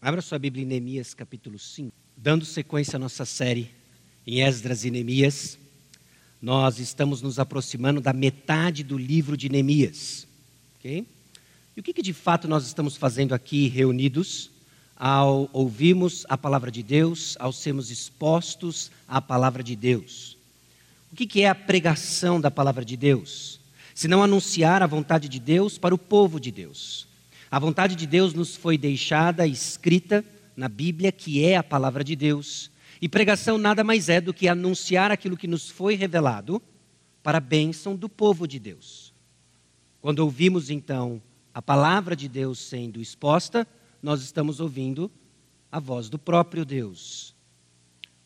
Abra sua Bíblia em Neemias capítulo 5. Dando sequência à nossa série em Esdras e Neemias, nós estamos nos aproximando da metade do livro de Neemias. Okay? E o que, que de fato nós estamos fazendo aqui reunidos ao ouvirmos a palavra de Deus, ao sermos expostos à palavra de Deus? O que, que é a pregação da palavra de Deus? Se não anunciar a vontade de Deus para o povo de Deus. A vontade de Deus nos foi deixada escrita na Bíblia, que é a palavra de Deus. E pregação nada mais é do que anunciar aquilo que nos foi revelado para a bênção do povo de Deus. Quando ouvimos então a palavra de Deus sendo exposta, nós estamos ouvindo a voz do próprio Deus.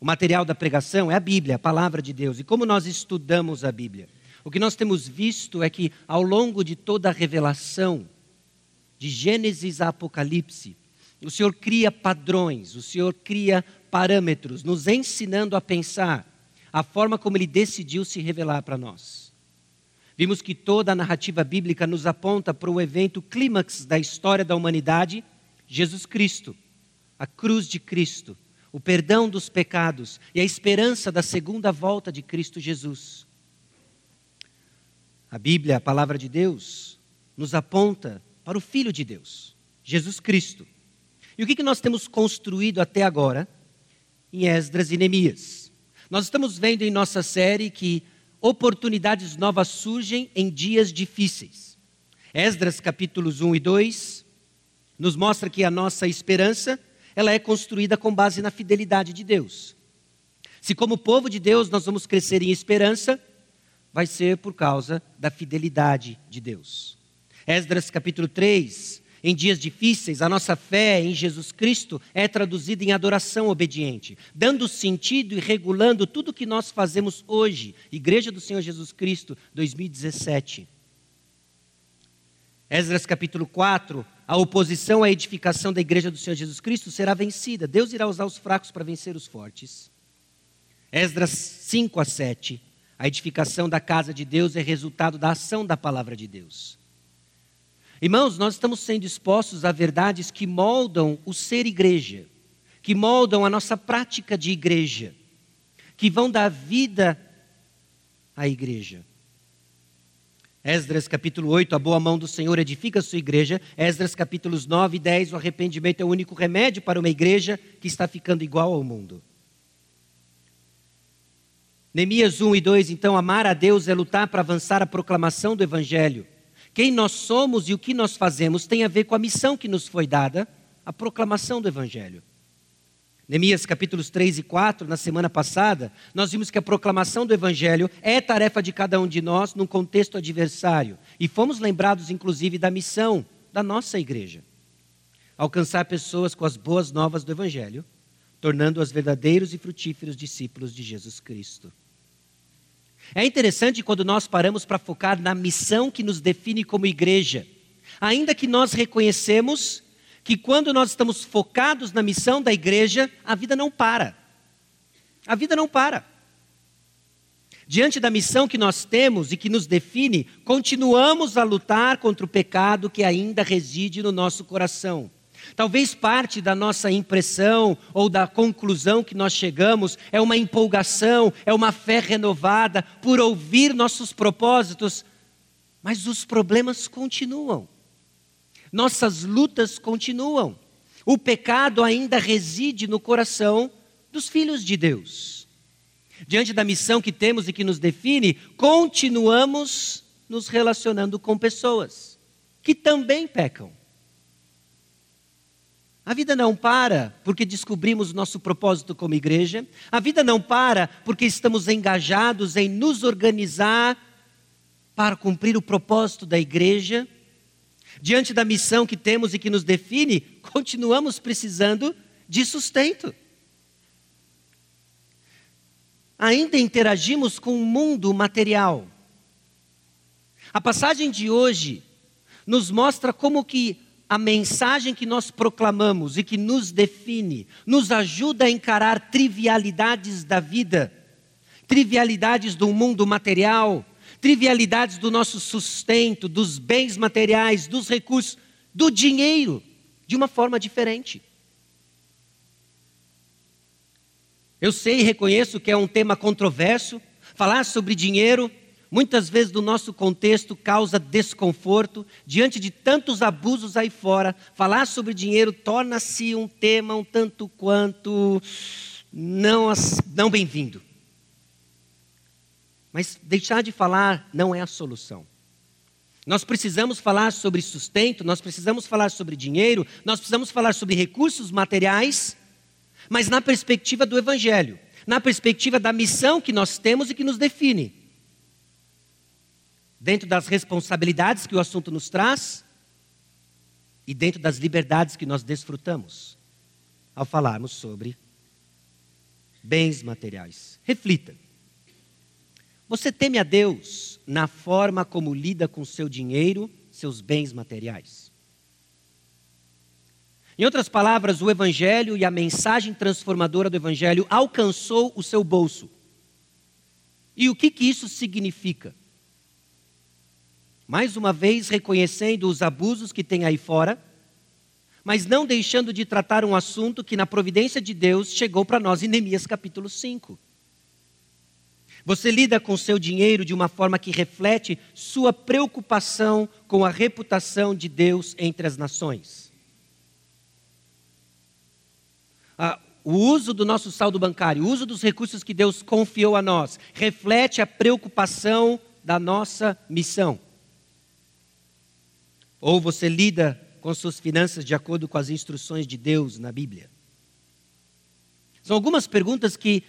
O material da pregação é a Bíblia, a palavra de Deus. E como nós estudamos a Bíblia? O que nós temos visto é que ao longo de toda a revelação, de Gênesis a Apocalipse, o Senhor cria padrões, o Senhor cria parâmetros, nos ensinando a pensar a forma como Ele decidiu se revelar para nós. Vimos que toda a narrativa bíblica nos aponta para o evento clímax da história da humanidade, Jesus Cristo, a cruz de Cristo, o perdão dos pecados e a esperança da segunda volta de Cristo Jesus. A Bíblia, a palavra de Deus, nos aponta para o Filho de Deus, Jesus Cristo. E o que, que nós temos construído até agora em Esdras e Neemias? Nós estamos vendo em nossa série que oportunidades novas surgem em dias difíceis. Esdras capítulos 1 e 2 nos mostra que a nossa esperança ela é construída com base na fidelidade de Deus. Se como povo de Deus nós vamos crescer em esperança, vai ser por causa da fidelidade de Deus. Esdras capítulo 3, em dias difíceis, a nossa fé em Jesus Cristo é traduzida em adoração obediente, dando sentido e regulando tudo o que nós fazemos hoje, Igreja do Senhor Jesus Cristo, 2017. Esdras capítulo 4, a oposição à edificação da Igreja do Senhor Jesus Cristo será vencida. Deus irá usar os fracos para vencer os fortes. Esdras 5 a 7, a edificação da casa de Deus é resultado da ação da palavra de Deus. Irmãos, nós estamos sendo expostos a verdades que moldam o ser igreja, que moldam a nossa prática de igreja, que vão dar vida à igreja. Esdras capítulo 8, a boa mão do Senhor edifica a sua igreja. Esdras capítulos 9 e 10, o arrependimento é o único remédio para uma igreja que está ficando igual ao mundo. Neemias 1 e 2, então, amar a Deus é lutar para avançar a proclamação do Evangelho. Quem nós somos e o que nós fazemos tem a ver com a missão que nos foi dada, a proclamação do Evangelho. Neemias capítulos 3 e 4, na semana passada, nós vimos que a proclamação do Evangelho é tarefa de cada um de nós num contexto adversário. E fomos lembrados, inclusive, da missão da nossa igreja: alcançar pessoas com as boas novas do Evangelho, tornando-as verdadeiros e frutíferos discípulos de Jesus Cristo. É interessante quando nós paramos para focar na missão que nos define como igreja. Ainda que nós reconhecemos que quando nós estamos focados na missão da igreja, a vida não para. A vida não para. Diante da missão que nós temos e que nos define, continuamos a lutar contra o pecado que ainda reside no nosso coração. Talvez parte da nossa impressão ou da conclusão que nós chegamos é uma empolgação, é uma fé renovada por ouvir nossos propósitos, mas os problemas continuam, nossas lutas continuam, o pecado ainda reside no coração dos filhos de Deus. Diante da missão que temos e que nos define, continuamos nos relacionando com pessoas que também pecam a vida não para porque descobrimos nosso propósito como igreja. A vida não para porque estamos engajados em nos organizar para cumprir o propósito da igreja. Diante da missão que temos e que nos define, continuamos precisando de sustento. Ainda interagimos com o mundo material. A passagem de hoje nos mostra como que a mensagem que nós proclamamos e que nos define, nos ajuda a encarar trivialidades da vida, trivialidades do mundo material, trivialidades do nosso sustento, dos bens materiais, dos recursos, do dinheiro, de uma forma diferente. Eu sei e reconheço que é um tema controverso, falar sobre dinheiro muitas vezes no nosso contexto, causa desconforto. Diante de tantos abusos aí fora, falar sobre dinheiro torna-se um tema um tanto quanto não, não bem-vindo. Mas deixar de falar não é a solução. Nós precisamos falar sobre sustento, nós precisamos falar sobre dinheiro, nós precisamos falar sobre recursos materiais mas na perspectiva do Evangelho, na perspectiva da missão que nós temos e que nos define. Dentro das responsabilidades que o assunto nos traz e dentro das liberdades que nós desfrutamos ao falarmos sobre bens materiais. Reflita. Você teme a Deus na forma como lida com seu dinheiro, seus bens materiais? Em outras palavras, o Evangelho e a mensagem transformadora do Evangelho alcançou o seu bolso. E o que, que isso significa? Mais uma vez, reconhecendo os abusos que tem aí fora, mas não deixando de tratar um assunto que, na providência de Deus, chegou para nós em Neemias capítulo 5. Você lida com seu dinheiro de uma forma que reflete sua preocupação com a reputação de Deus entre as nações. ah, o uso do nosso saldo bancário, o uso dos recursos que Deus confiou a nós, reflete a preocupação da nossa missão. Ou você lida com suas finanças de acordo com as instruções de Deus na Bíblia? São algumas perguntas que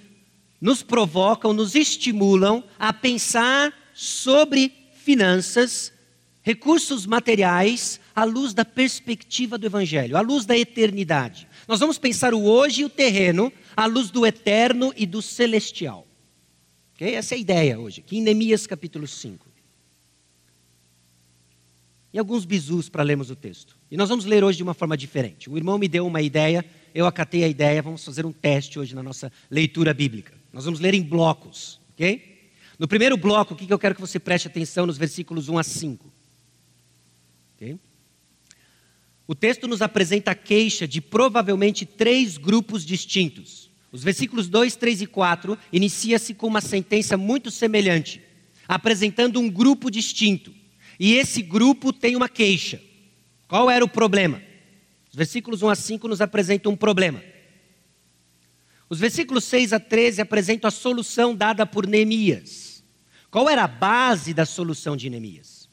nos provocam, nos estimulam a pensar sobre finanças, recursos materiais, à luz da perspectiva do Evangelho, à luz da eternidade. Nós vamos pensar o hoje e o terreno à luz do eterno e do celestial. Okay? Essa é a ideia hoje, aqui em Neemias capítulo 5. E alguns bizus para lermos o texto. E nós vamos ler hoje de uma forma diferente. O irmão me deu uma ideia, eu acatei a ideia, vamos fazer um teste hoje na nossa leitura bíblica. Nós vamos ler em blocos, ok? No primeiro bloco, o que eu quero que você preste atenção nos versículos 1 a 5. Okay? O texto nos apresenta a queixa de provavelmente três grupos distintos. Os versículos 2, 3 e 4 inicia-se com uma sentença muito semelhante, apresentando um grupo distinto. E esse grupo tem uma queixa. Qual era o problema? Os versículos 1 a 5 nos apresentam um problema. Os versículos 6 a 13 apresentam a solução dada por Neemias. Qual era a base da solução de Neemias?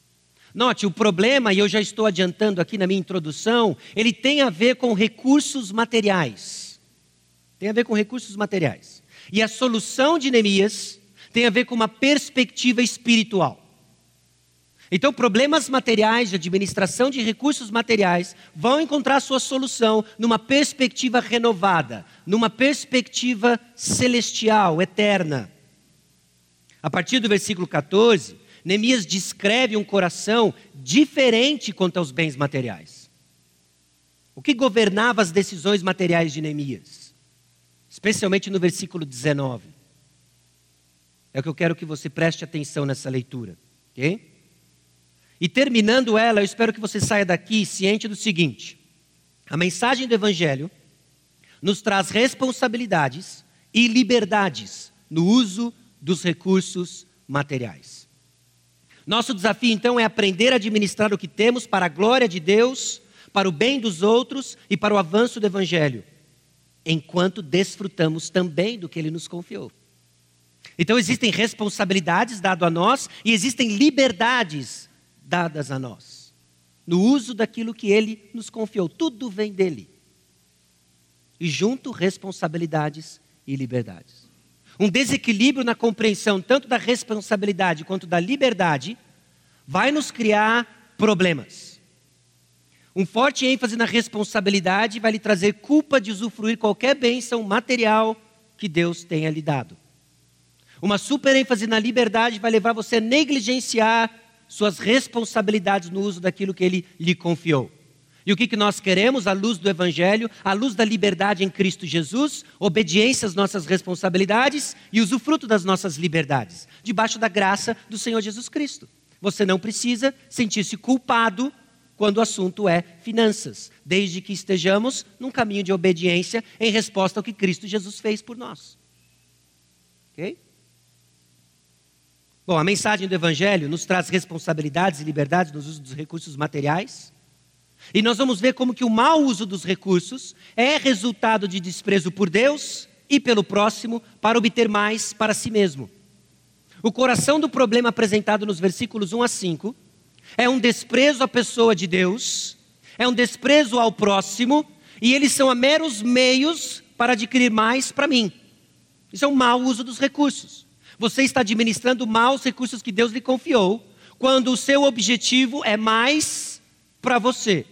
Note, o problema, e eu já estou adiantando aqui na minha introdução, ele tem a ver com recursos materiais. Tem a ver com recursos materiais. E a solução de Neemias tem a ver com uma perspectiva espiritual. Então, problemas materiais de administração de recursos materiais vão encontrar sua solução numa perspectiva renovada, numa perspectiva celestial, eterna. A partir do versículo 14, Neemias descreve um coração diferente quanto aos bens materiais. O que governava as decisões materiais de Neemias? Especialmente no versículo 19. É o que eu quero que você preste atenção nessa leitura. ok? E terminando ela, eu espero que você saia daqui ciente do seguinte: a mensagem do Evangelho nos traz responsabilidades e liberdades no uso dos recursos materiais. Nosso desafio então é aprender a administrar o que temos para a glória de Deus, para o bem dos outros e para o avanço do Evangelho, enquanto desfrutamos também do que Ele nos confiou. Então existem responsabilidades dadas a nós e existem liberdades dadas a nós, no uso daquilo que Ele nos confiou. Tudo vem dele. E junto, responsabilidades e liberdades um desequilíbrio na compreensão tanto da responsabilidade quanto da liberdade, vai nos criar problemas. Um forte ênfase na responsabilidade vai lhe trazer culpa de usufruir qualquer bênção material que Deus tenha lhe dado. Uma super ênfase na liberdade vai levar você a negligenciar suas responsabilidades no uso daquilo que Ele lhe confiou. E o que, que nós queremos? À luz do Evangelho, à luz da liberdade em Cristo Jesus, obediência às nossas responsabilidades e usufruto das nossas liberdades, debaixo da graça do Senhor Jesus Cristo. Você não precisa sentir-se culpado quando o assunto é finanças, desde que estejamos num caminho de obediência em resposta ao que Cristo Jesus fez por nós. Ok? Bom, a mensagem do Evangelho nos traz responsabilidades e liberdades nos usos dos recursos materiais. E nós vamos ver como que o mau uso dos recursos é resultado de desprezo por Deus e pelo próximo para obter mais para si mesmo. O coração do problema apresentado nos versículos 1 a 5 é um desprezo à pessoa de Deus, é um desprezo ao próximo, e eles são a meros meios para adquirir mais para mim. Isso é um mau uso dos recursos. Você está administrando mal os recursos que Deus lhe confiou, quando o seu objetivo é mais para você.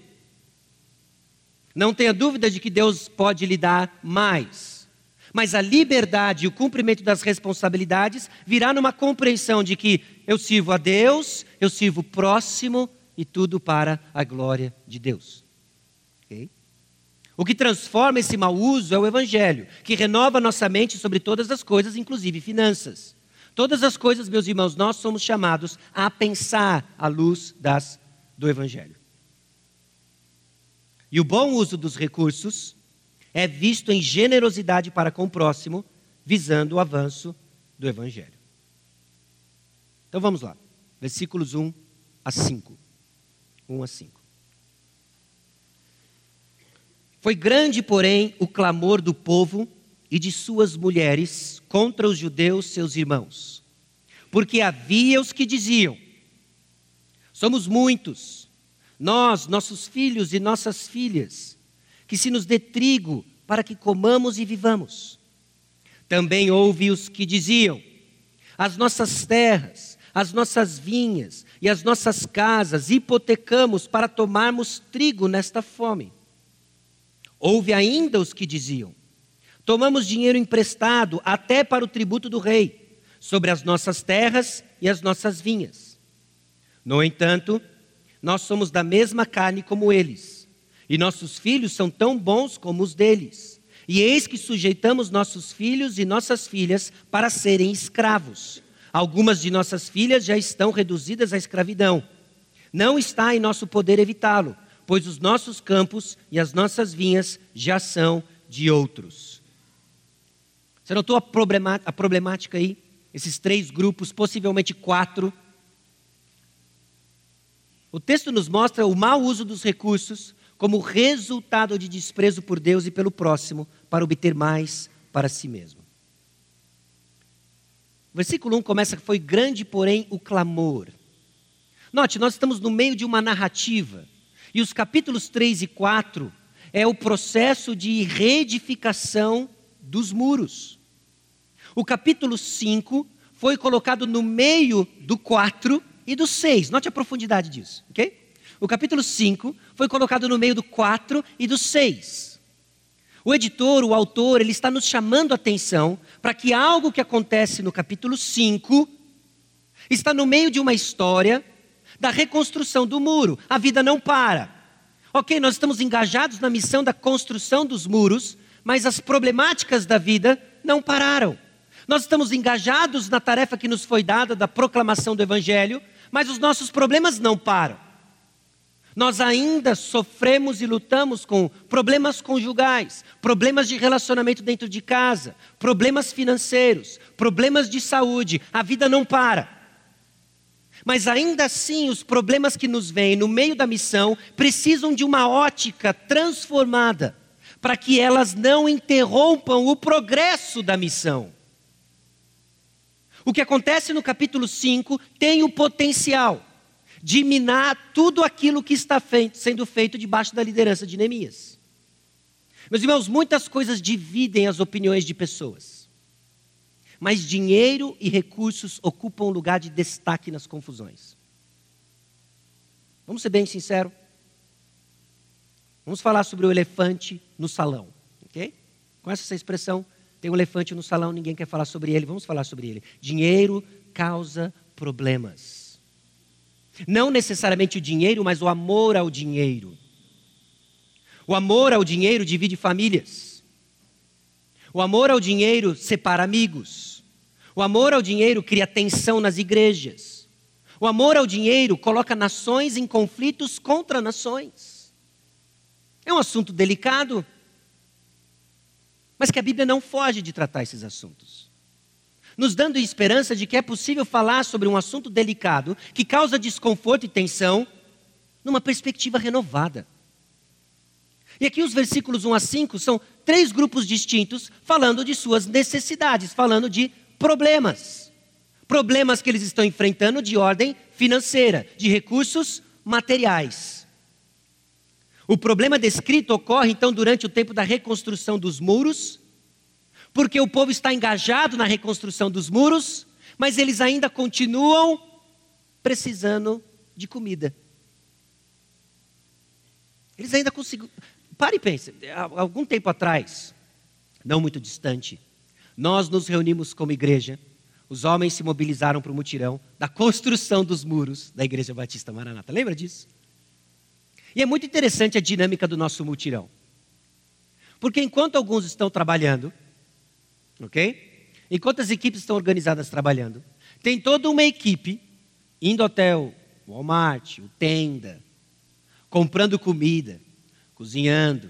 Não tenha dúvida de que Deus pode lhe dar mais. Mas a liberdade e o cumprimento das responsabilidades virá numa compreensão de que eu sirvo a Deus, eu sirvo o próximo e tudo para a glória de Deus. Okay? O que transforma esse mau uso é o Evangelho, que renova nossa mente sobre todas as coisas, inclusive finanças. Todas as coisas, meus irmãos, nós somos chamados a pensar à luz das, do Evangelho. E o bom uso dos recursos é visto em generosidade para com o próximo, visando o avanço do Evangelho. Então vamos lá, versículos 1 a 5. 1 a 5. Foi grande, porém, o clamor do povo e de suas mulheres contra os judeus, seus irmãos. Porque havia os que diziam: Somos muitos, nós, nossos filhos e nossas filhas, que se nos dê trigo para que comamos e vivamos. Também houve os que diziam: As nossas terras, as nossas vinhas e as nossas casas hipotecamos para tomarmos trigo nesta fome. Houve ainda os que diziam: Tomamos dinheiro emprestado até para o tributo do rei, sobre as nossas terras e as nossas vinhas. No entanto, nós somos da mesma carne como eles, e nossos filhos são tão bons como os deles. E eis que sujeitamos nossos filhos e nossas filhas para serem escravos. Algumas de nossas filhas já estão reduzidas à escravidão. Não está em nosso poder evitá-lo, pois os nossos campos e as nossas vinhas já são de outros. Você notou a problemática aí? Esses três grupos, possivelmente quatro. O texto nos mostra o mau uso dos recursos como resultado de desprezo por Deus e pelo próximo para obter mais para si mesmo. O versículo 1 começa foi grande, porém, o clamor. Note, nós estamos no meio de uma narrativa, e os capítulos 3 e 4 é o processo de reedificação dos muros. O capítulo 5 foi colocado no meio do 4 e do 6. Note a profundidade disso, ok? O capítulo 5 foi colocado no meio do 4 e do 6. O editor, o autor, ele está nos chamando a atenção para que algo que acontece no capítulo 5 está no meio de uma história da reconstrução do muro. A vida não para. Ok, nós estamos engajados na missão da construção dos muros, mas as problemáticas da vida não pararam. Nós estamos engajados na tarefa que nos foi dada da proclamação do Evangelho, mas os nossos problemas não param. Nós ainda sofremos e lutamos com problemas conjugais, problemas de relacionamento dentro de casa, problemas financeiros, problemas de saúde. A vida não para. Mas ainda assim, os problemas que nos vêm no meio da missão precisam de uma ótica transformada, para que elas não interrompam o progresso da missão. O que acontece no capítulo 5 tem o potencial de minar tudo aquilo que está feito, sendo feito debaixo da liderança de Neemias. Meus irmãos, muitas coisas dividem as opiniões de pessoas, mas dinheiro e recursos ocupam um lugar de destaque nas confusões. Vamos ser bem sinceros? Vamos falar sobre o elefante no salão, ok? Conhece essa expressão? Tem um elefante no salão, ninguém quer falar sobre ele. Vamos falar sobre ele. Dinheiro causa problemas. Não necessariamente o dinheiro, mas o amor ao dinheiro. O amor ao dinheiro divide famílias. O amor ao dinheiro separa amigos. O amor ao dinheiro cria tensão nas igrejas. O amor ao dinheiro coloca nações em conflitos contra nações. É um assunto delicado, mas que a Bíblia não foge de tratar esses assuntos. nos dando esperança de que é possível falar sobre um assunto delicado que causa desconforto e tensão numa perspectiva renovada. E aqui os versículos 1 a 5 são três grupos distintos falando de suas necessidades, falando de problemas. Problemas que eles estão enfrentando de ordem financeira, de recursos materiais. O problema descrito ocorre então durante o tempo da reconstrução dos muros, porque o povo está engajado na reconstrução dos muros, mas eles ainda continuam precisando de comida. Eles ainda conseguem. Pare e pense. Há algum tempo atrás, não muito distante, nós nos reunimos como igreja. Os homens se mobilizaram para o mutirão da construção dos muros da Igreja Batista Maranata. Lembra disso? E é muito interessante a dinâmica do nosso mutirão. Porque enquanto alguns estão trabalhando, ok? Enquanto as equipes estão organizadas trabalhando, tem toda uma equipe indo até o Walmart, o Tenda, comprando comida, cozinhando.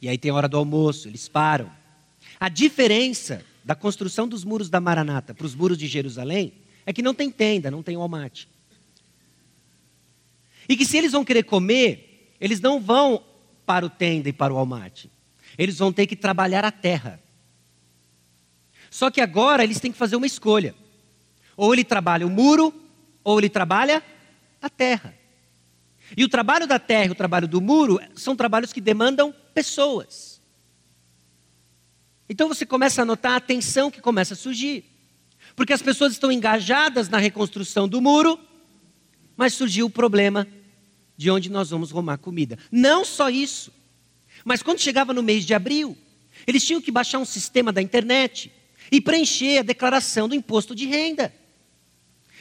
E aí tem a hora do almoço, eles param. A diferença da construção dos muros da Maranata para os muros de Jerusalém é que não tem tenda, não tem Walmart. E que se eles vão querer comer, eles não vão para o tenda e para o Walmart. Eles vão ter que trabalhar a terra. Só que agora eles têm que fazer uma escolha. Ou ele trabalha o muro, ou ele trabalha a terra. E o trabalho da terra e o trabalho do muro são trabalhos que demandam pessoas. Então você começa a notar a tensão que começa a surgir. Porque as pessoas estão engajadas na reconstrução do muro, mas surgiu o problema de onde nós vamos arrumar comida. Não só isso, mas quando chegava no mês de abril, eles tinham que baixar um sistema da internet e preencher a declaração do imposto de renda.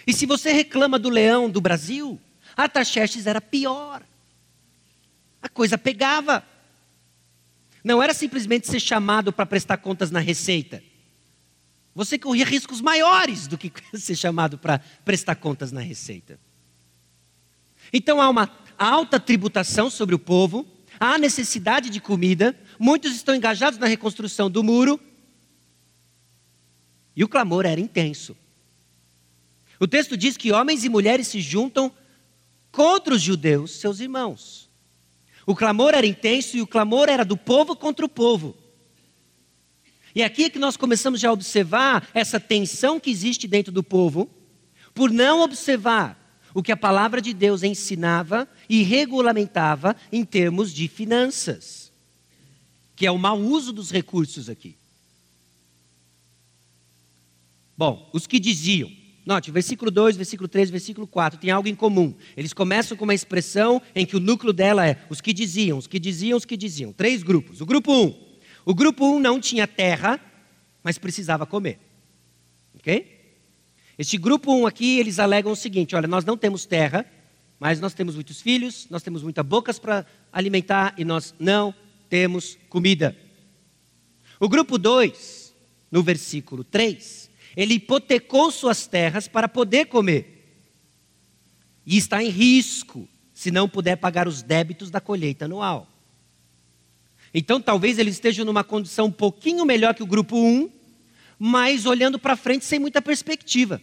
E se você reclama do leão do Brasil, Artaxerxes era pior. A coisa pegava. Não era simplesmente ser chamado para prestar contas na receita. Você corria riscos maiores do que ser chamado para prestar contas na receita. Então há uma alta tributação sobre o povo, há necessidade de comida, muitos estão engajados na reconstrução do muro, e o clamor era intenso. O texto diz que homens e mulheres se juntam contra os judeus, seus irmãos. O clamor era intenso e o clamor era do povo contra o povo. E aqui é que nós começamos já a observar essa tensão que existe dentro do povo, por não observar o que a palavra de Deus ensinava e regulamentava em termos de finanças, que é o mau uso dos recursos aqui. Bom, os que diziam, Note, versículo 2, versículo 3, versículo 4 tem algo em comum. Eles começam com uma expressão em que o núcleo dela é os que diziam, os que diziam, os que diziam. Três grupos. O grupo 1. Um. O grupo 1 um não tinha terra, mas precisava comer. Ok? Este grupo 1 um aqui, eles alegam o seguinte: olha, nós não temos terra, mas nós temos muitos filhos, nós temos muitas bocas para alimentar e nós não temos comida. O grupo 2, no versículo 3, ele hipotecou suas terras para poder comer. E está em risco se não puder pagar os débitos da colheita anual. Então, talvez ele esteja numa condição um pouquinho melhor que o grupo 1, mas olhando para frente sem muita perspectiva.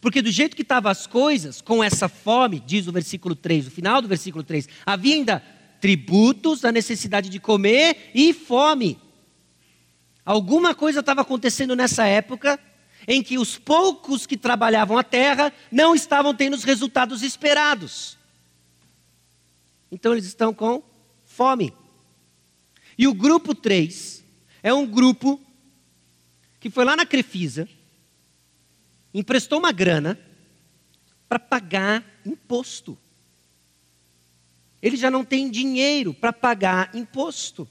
Porque do jeito que estavam as coisas, com essa fome, diz o versículo 3, o final do versículo 3, havia ainda tributos, a necessidade de comer e fome. Alguma coisa estava acontecendo nessa época em que os poucos que trabalhavam a terra não estavam tendo os resultados esperados. Então eles estão com fome. E o grupo 3 é um grupo que foi lá na Crefisa, emprestou uma grana para pagar imposto. Ele já não tem dinheiro para pagar imposto.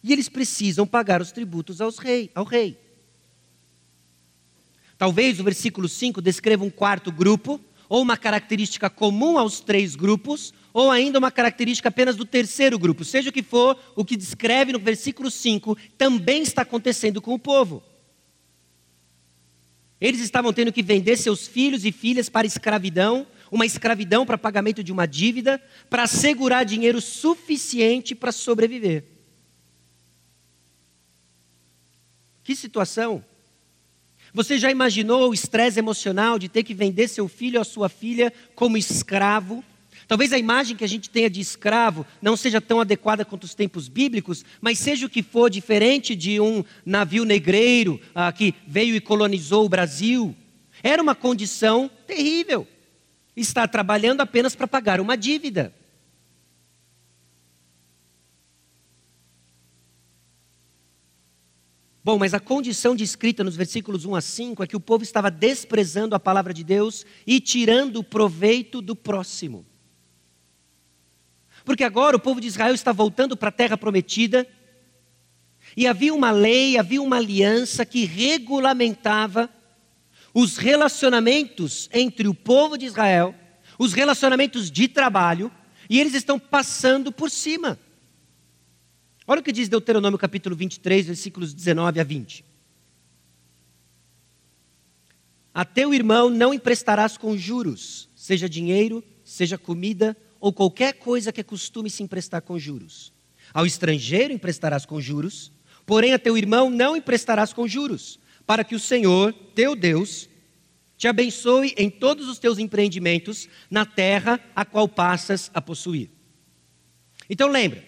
E eles precisam pagar os tributos aos rei, ao rei. Talvez o versículo 5 descreva um quarto grupo, ou uma característica comum aos três grupos, ou ainda uma característica apenas do terceiro grupo. Seja o que for, o que descreve no versículo 5 também está acontecendo com o povo. Eles estavam tendo que vender seus filhos e filhas para escravidão, uma escravidão para pagamento de uma dívida, para assegurar dinheiro suficiente para sobreviver. Que situação! Você já imaginou o estresse emocional de ter que vender seu filho ou sua filha como escravo? Talvez a imagem que a gente tenha de escravo não seja tão adequada quanto os tempos bíblicos, mas seja o que for, diferente de um navio negreiro ah, que veio e colonizou o Brasil. Era uma condição terrível. Estar trabalhando apenas para pagar uma dívida. Bom, mas a condição descrita nos versículos 1 a 5 é que o povo estava desprezando a palavra de Deus e tirando o proveito do próximo. Porque agora o povo de Israel está voltando para a terra prometida, e havia uma lei, havia uma aliança que regulamentava os relacionamentos entre o povo de Israel, os relacionamentos de trabalho, e eles estão passando por cima. Olha o que diz Deuteronômio capítulo 23, versículos 19 a 20. A teu irmão não emprestarás com juros, seja dinheiro, seja comida ou qualquer coisa que costume se emprestar com juros. Ao estrangeiro emprestarás com juros, porém a teu irmão não emprestarás com juros, para que o Senhor, teu Deus, te abençoe em todos os teus empreendimentos na terra a qual passas a possuir. Então lembra,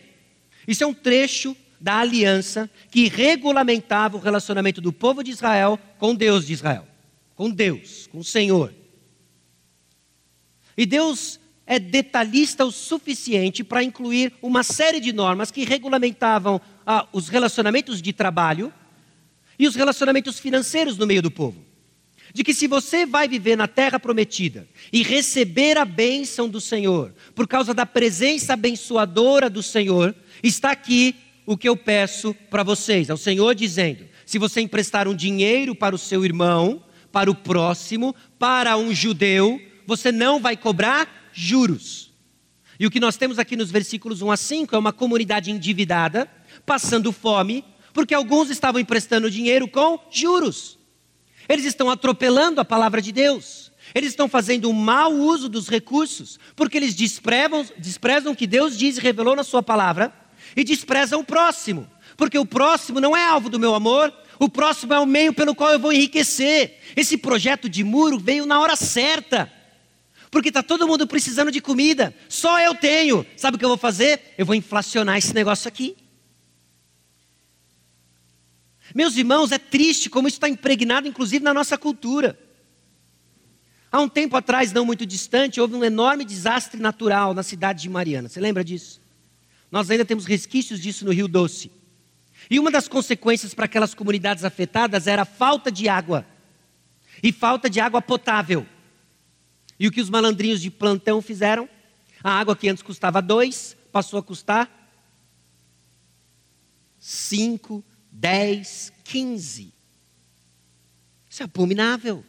isso é um trecho da aliança que regulamentava o relacionamento do povo de Israel com Deus de Israel, com Deus, com o Senhor. E Deus é detalhista o suficiente para incluir uma série de normas que regulamentavam ah, os relacionamentos de trabalho e os relacionamentos financeiros no meio do povo. De que se você vai viver na terra prometida e receber a bênção do Senhor, por causa da presença abençoadora do Senhor, Está aqui o que eu peço para vocês, ao Senhor dizendo: se você emprestar um dinheiro para o seu irmão, para o próximo, para um judeu, você não vai cobrar juros. E o que nós temos aqui nos versículos 1 a 5 é uma comunidade endividada, passando fome, porque alguns estavam emprestando dinheiro com juros. Eles estão atropelando a palavra de Deus. Eles estão fazendo um mau uso dos recursos, porque eles desprezam, desprezam o que Deus diz e revelou na Sua palavra, e despreza o próximo, porque o próximo não é alvo do meu amor, o próximo é o meio pelo qual eu vou enriquecer. Esse projeto de muro veio na hora certa, porque está todo mundo precisando de comida, só eu tenho. Sabe o que eu vou fazer? Eu vou inflacionar esse negócio aqui. Meus irmãos, é triste como isso está impregnado, inclusive, na nossa cultura. Há um tempo atrás, não muito distante, houve um enorme desastre natural na cidade de Mariana. Você lembra disso? Nós ainda temos resquícios disso no Rio Doce. E uma das consequências para aquelas comunidades afetadas era a falta de água. E falta de água potável. E o que os malandrinhos de plantão fizeram? A água que antes custava dois, passou a custar cinco, dez, quinze. Isso é abominável.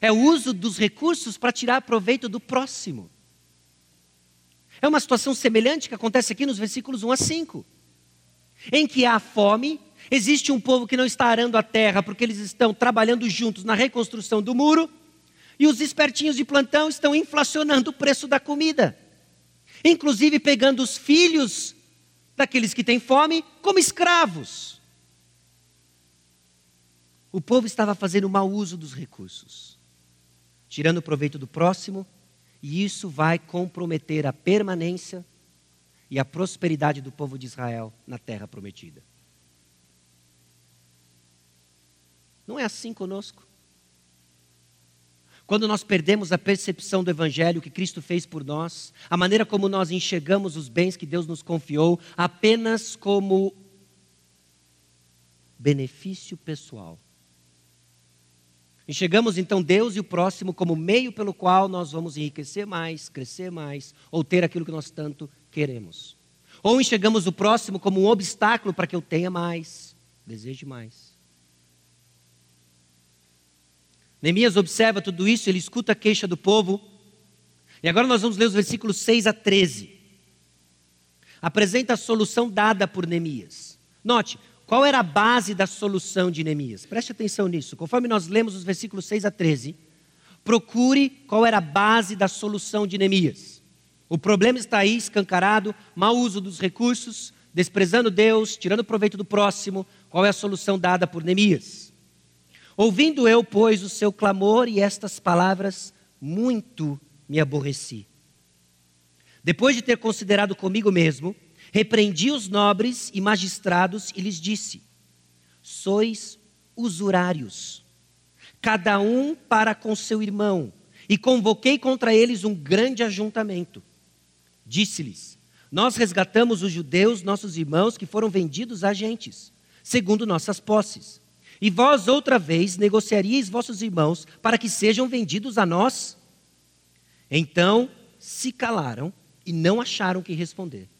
É o uso dos recursos para tirar proveito do próximo. É uma situação semelhante que acontece aqui nos versículos 1 a 5. Em que há fome, existe um povo que não está arando a terra porque eles estão trabalhando juntos na reconstrução do muro, e os espertinhos de plantão estão inflacionando o preço da comida, inclusive pegando os filhos daqueles que têm fome como escravos. O povo estava fazendo mau uso dos recursos, tirando proveito do próximo e isso vai comprometer a permanência e a prosperidade do povo de Israel na terra prometida. Não é assim conosco? Quando nós perdemos a percepção do Evangelho que Cristo fez por nós, a maneira como nós enxergamos os bens que Deus nos confiou apenas como benefício pessoal, Enxergamos então Deus e o próximo como meio pelo qual nós vamos enriquecer mais, crescer mais, ou ter aquilo que nós tanto queremos. Ou enxergamos o próximo como um obstáculo para que eu tenha mais, deseje mais. Neemias observa tudo isso, ele escuta a queixa do povo. E agora nós vamos ler os versículos 6 a 13. Apresenta a solução dada por Neemias. Note, qual era a base da solução de Neemias? Preste atenção nisso. Conforme nós lemos os versículos 6 a 13, procure qual era a base da solução de Neemias. O problema está aí escancarado, mau uso dos recursos, desprezando Deus, tirando proveito do próximo, qual é a solução dada por Neemias? Ouvindo eu, pois, o seu clamor e estas palavras, muito me aborreci. Depois de ter considerado comigo mesmo, repreendi os nobres e magistrados e lhes disse: Sois usurários, cada um para com seu irmão, e convoquei contra eles um grande ajuntamento. Disse-lhes: Nós resgatamos os judeus, nossos irmãos, que foram vendidos a agentes, segundo nossas posses. E vós outra vez negociaríeis vossos irmãos para que sejam vendidos a nós? Então se calaram e não acharam que responder.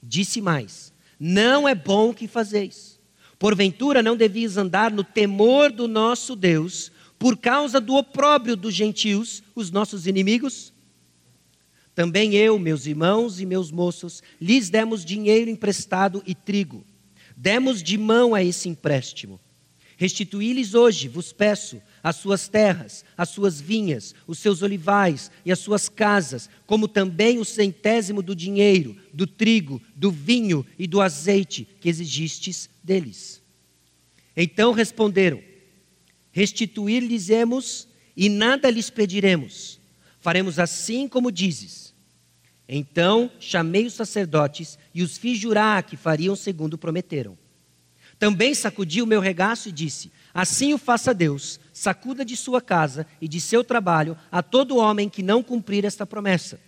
Disse mais: Não é bom o que fazeis. Porventura não devias andar no temor do nosso Deus, por causa do opróbrio dos gentios, os nossos inimigos? Também eu, meus irmãos e meus moços, lhes demos dinheiro emprestado e trigo. Demos de mão a esse empréstimo. Restituí-lhes hoje, vos peço, as suas terras, as suas vinhas, os seus olivais e as suas casas, como também o centésimo do dinheiro, do trigo, do vinho e do azeite que exigistes deles. Então responderam: Restituir-lhes-emos e nada lhes pediremos. Faremos assim como dizes. Então chamei os sacerdotes e os fiz jurar que fariam segundo prometeram. Também sacudi o meu regaço e disse: Assim o faça Deus, sacuda de sua casa e de seu trabalho a todo homem que não cumprir esta promessa.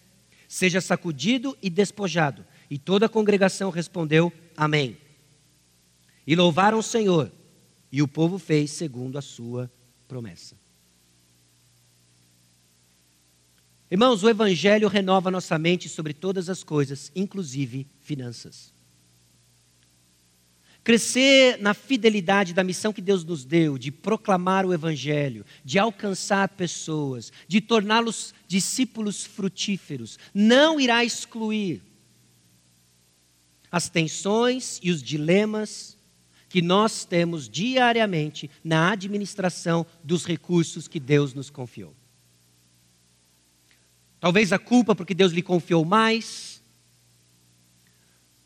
Seja sacudido e despojado. E toda a congregação respondeu: Amém. E louvaram o Senhor, e o povo fez segundo a sua promessa. Irmãos, o Evangelho renova nossa mente sobre todas as coisas, inclusive finanças. Crescer na fidelidade da missão que Deus nos deu, de proclamar o Evangelho, de alcançar pessoas, de torná-los discípulos frutíferos, não irá excluir as tensões e os dilemas que nós temos diariamente na administração dos recursos que Deus nos confiou. Talvez a culpa porque Deus lhe confiou mais,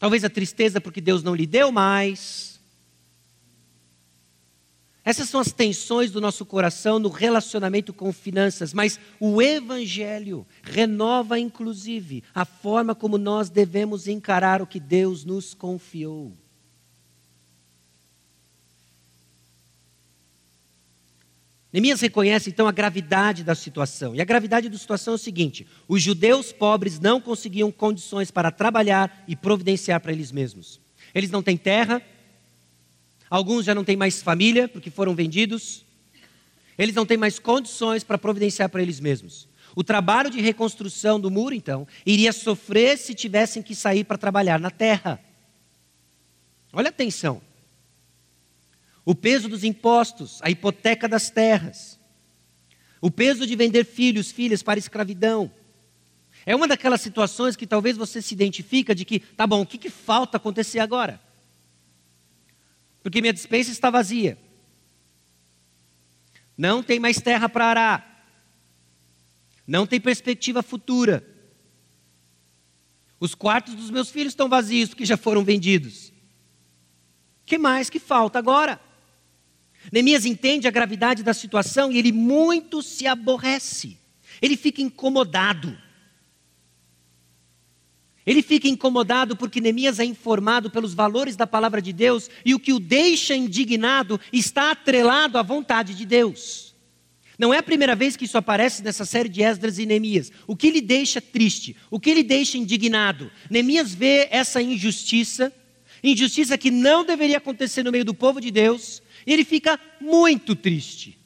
Talvez a tristeza porque Deus não lhe deu mais. Essas são as tensões do nosso coração no relacionamento com finanças, mas o Evangelho renova, inclusive, a forma como nós devemos encarar o que Deus nos confiou. Neemias reconhece então a gravidade da situação. E a gravidade da situação é o seguinte: os judeus pobres não conseguiam condições para trabalhar e providenciar para eles mesmos. Eles não têm terra, alguns já não têm mais família porque foram vendidos, eles não têm mais condições para providenciar para eles mesmos. O trabalho de reconstrução do muro, então, iria sofrer se tivessem que sair para trabalhar na terra. Olha a atenção o peso dos impostos, a hipoteca das terras, o peso de vender filhos, filhas para escravidão. É uma daquelas situações que talvez você se identifica de que, tá bom, o que, que falta acontecer agora? Porque minha dispensa está vazia. Não tem mais terra para arar. Não tem perspectiva futura. Os quartos dos meus filhos estão vazios porque já foram vendidos. O que mais que falta agora? Neemias entende a gravidade da situação e ele muito se aborrece. Ele fica incomodado. Ele fica incomodado porque Neemias é informado pelos valores da palavra de Deus e o que o deixa indignado está atrelado à vontade de Deus. Não é a primeira vez que isso aparece nessa série de Esdras e Neemias. O que lhe deixa triste, o que lhe deixa indignado? Neemias vê essa injustiça, injustiça que não deveria acontecer no meio do povo de Deus, ele fica muito triste.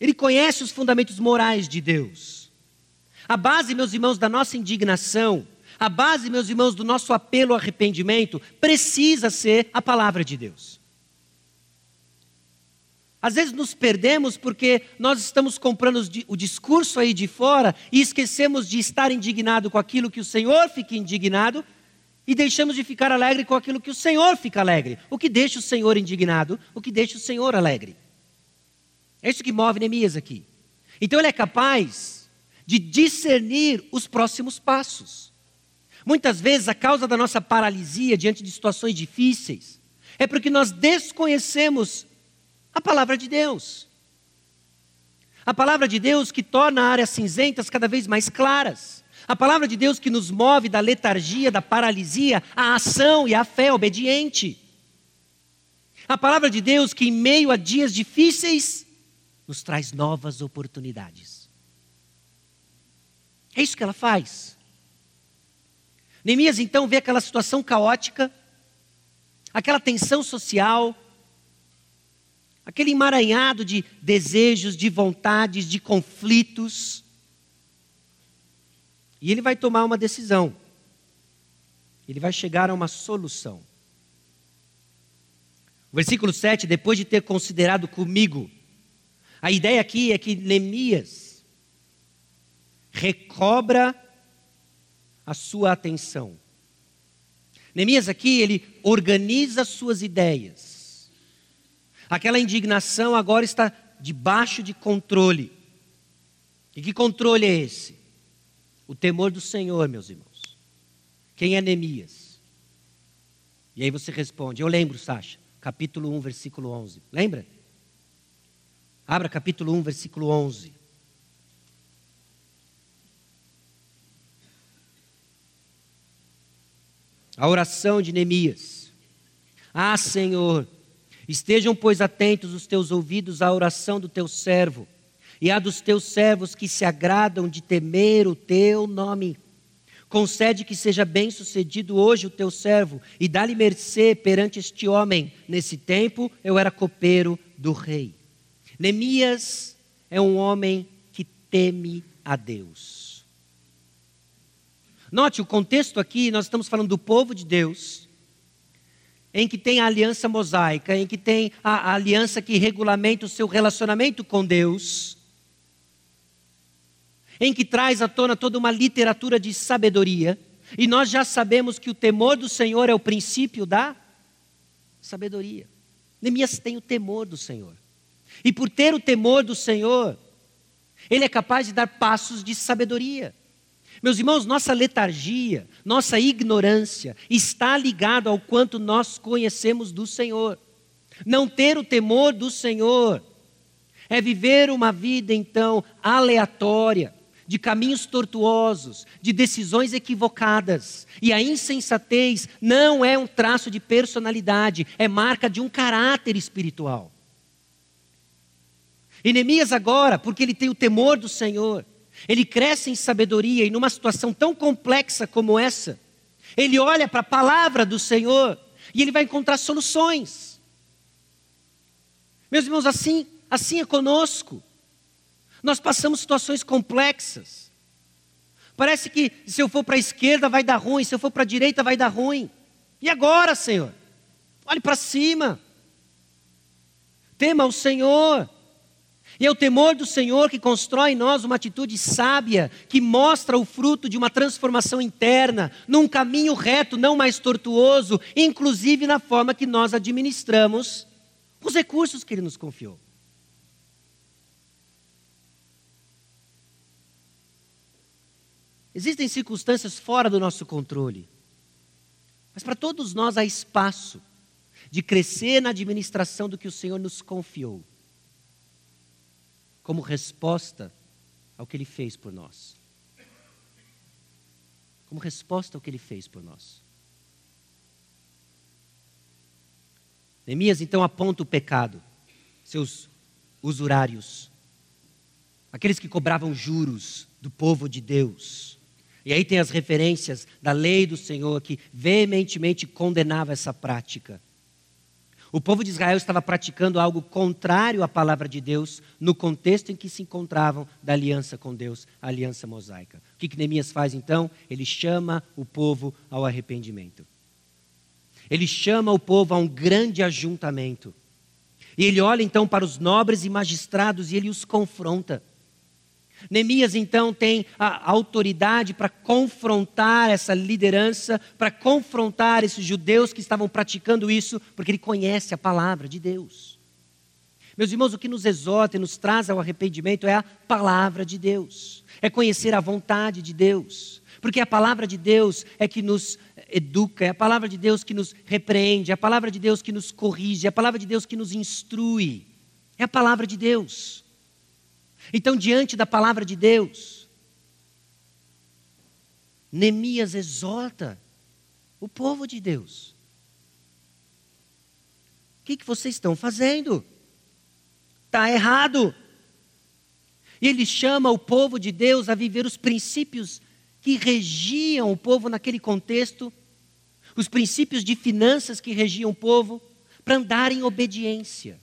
Ele conhece os fundamentos morais de Deus. A base, meus irmãos, da nossa indignação, a base, meus irmãos, do nosso apelo ao arrependimento, precisa ser a palavra de Deus. Às vezes nos perdemos porque nós estamos comprando o discurso aí de fora e esquecemos de estar indignado com aquilo que o Senhor fica indignado e deixamos de ficar alegre com aquilo que o Senhor fica alegre. O que deixa o Senhor indignado, o que deixa o Senhor alegre. É isso que move Neemias aqui. Então ele é capaz de discernir os próximos passos. Muitas vezes a causa da nossa paralisia diante de situações difíceis é porque nós desconhecemos a palavra de Deus. A palavra de Deus que torna áreas cinzentas cada vez mais claras. A palavra de Deus que nos move da letargia, da paralisia, à ação e à fé obediente. A palavra de Deus que, em meio a dias difíceis, nos traz novas oportunidades. É isso que ela faz. Neemias então vê aquela situação caótica, aquela tensão social, aquele emaranhado de desejos, de vontades, de conflitos. E ele vai tomar uma decisão. Ele vai chegar a uma solução. O versículo 7, depois de ter considerado comigo, a ideia aqui é que Neemias recobra a sua atenção. Neemias aqui, ele organiza suas ideias Aquela indignação agora está debaixo de controle. E que controle é esse? O temor do Senhor, meus irmãos. Quem é Neemias? E aí você responde: Eu lembro, Sasha, capítulo 1, versículo 11. Lembra? Abra capítulo 1, versículo 11. A oração de Neemias. Ah, Senhor, Estejam, pois, atentos os teus ouvidos à oração do teu servo e à dos teus servos que se agradam de temer o teu nome. Concede que seja bem-sucedido hoje o teu servo e dá-lhe mercê perante este homem. Nesse tempo eu era copeiro do rei. Neemias é um homem que teme a Deus. Note o contexto aqui, nós estamos falando do povo de Deus em que tem a aliança mosaica, em que tem a, a aliança que regulamenta o seu relacionamento com Deus, em que traz à tona toda uma literatura de sabedoria, e nós já sabemos que o temor do Senhor é o princípio da sabedoria. Neemias tem o temor do Senhor. E por ter o temor do Senhor, ele é capaz de dar passos de sabedoria. Meus irmãos, nossa letargia, nossa ignorância está ligado ao quanto nós conhecemos do Senhor. Não ter o temor do Senhor é viver uma vida então aleatória, de caminhos tortuosos, de decisões equivocadas. E a insensatez não é um traço de personalidade, é marca de um caráter espiritual. E agora, porque ele tem o temor do Senhor, ele cresce em sabedoria e numa situação tão complexa como essa, ele olha para a palavra do Senhor e ele vai encontrar soluções. Meus irmãos, assim, assim é conosco. Nós passamos situações complexas. Parece que se eu for para a esquerda vai dar ruim, se eu for para a direita vai dar ruim. E agora, Senhor? Olhe para cima. Tema o Senhor. E é o temor do Senhor que constrói em nós uma atitude sábia, que mostra o fruto de uma transformação interna, num caminho reto, não mais tortuoso, inclusive na forma que nós administramos os recursos que Ele nos confiou. Existem circunstâncias fora do nosso controle, mas para todos nós há espaço de crescer na administração do que o Senhor nos confiou como resposta ao que ele fez por nós. Como resposta ao que ele fez por nós. Neemias então aponta o pecado, seus usurários, aqueles que cobravam juros do povo de Deus. E aí tem as referências da lei do Senhor que veementemente condenava essa prática. O povo de Israel estava praticando algo contrário à palavra de Deus no contexto em que se encontravam da aliança com Deus, a aliança mosaica. O que, que Neemias faz então? Ele chama o povo ao arrependimento. Ele chama o povo a um grande ajuntamento. E ele olha então para os nobres e magistrados e ele os confronta. Neemias então tem a autoridade para confrontar essa liderança, para confrontar esses judeus que estavam praticando isso, porque ele conhece a palavra de Deus. Meus irmãos, o que nos exorta e nos traz ao arrependimento é a palavra de Deus, é conhecer a vontade de Deus, porque a palavra de Deus é que nos educa, é a palavra de Deus que nos repreende, é a palavra de Deus que nos corrige, é a palavra de Deus que nos instrui, é a palavra de Deus. Então, diante da palavra de Deus, Neemias exorta o povo de Deus. O que, que vocês estão fazendo? Está errado. E ele chama o povo de Deus a viver os princípios que regiam o povo naquele contexto, os princípios de finanças que regiam o povo, para andar em obediência.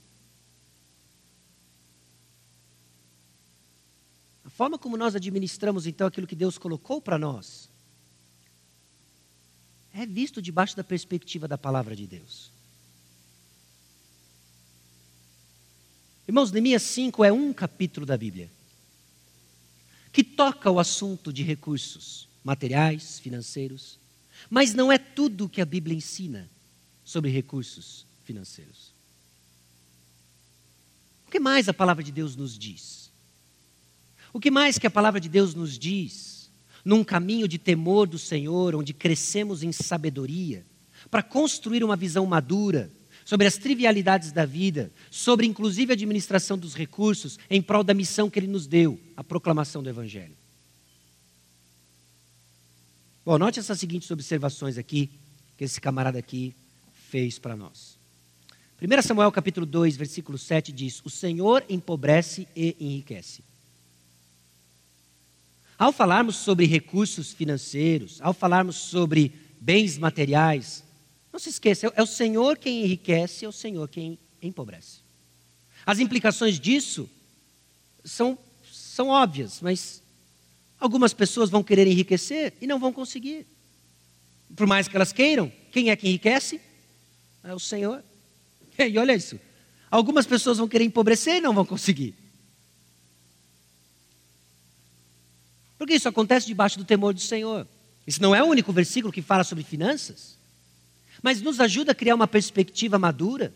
Forma como nós administramos então aquilo que Deus colocou para nós é visto debaixo da perspectiva da palavra de Deus. Irmãos, Neemias 5 é um capítulo da Bíblia que toca o assunto de recursos materiais, financeiros, mas não é tudo o que a Bíblia ensina sobre recursos financeiros. O que mais a palavra de Deus nos diz? O que mais que a palavra de Deus nos diz num caminho de temor do Senhor, onde crescemos em sabedoria, para construir uma visão madura sobre as trivialidades da vida, sobre inclusive a administração dos recursos, em prol da missão que Ele nos deu, a proclamação do Evangelho. Bom, note essas seguintes observações aqui, que esse camarada aqui fez para nós. 1 Samuel capítulo 2, versículo 7 diz: O Senhor empobrece e enriquece. Ao falarmos sobre recursos financeiros, ao falarmos sobre bens materiais, não se esqueça, é o Senhor quem enriquece, é o Senhor quem empobrece. As implicações disso são, são óbvias, mas algumas pessoas vão querer enriquecer e não vão conseguir. Por mais que elas queiram, quem é que enriquece? É o Senhor. E olha isso. Algumas pessoas vão querer empobrecer e não vão conseguir. Porque isso acontece debaixo do temor do Senhor. Isso não é o único versículo que fala sobre finanças mas nos ajuda a criar uma perspectiva madura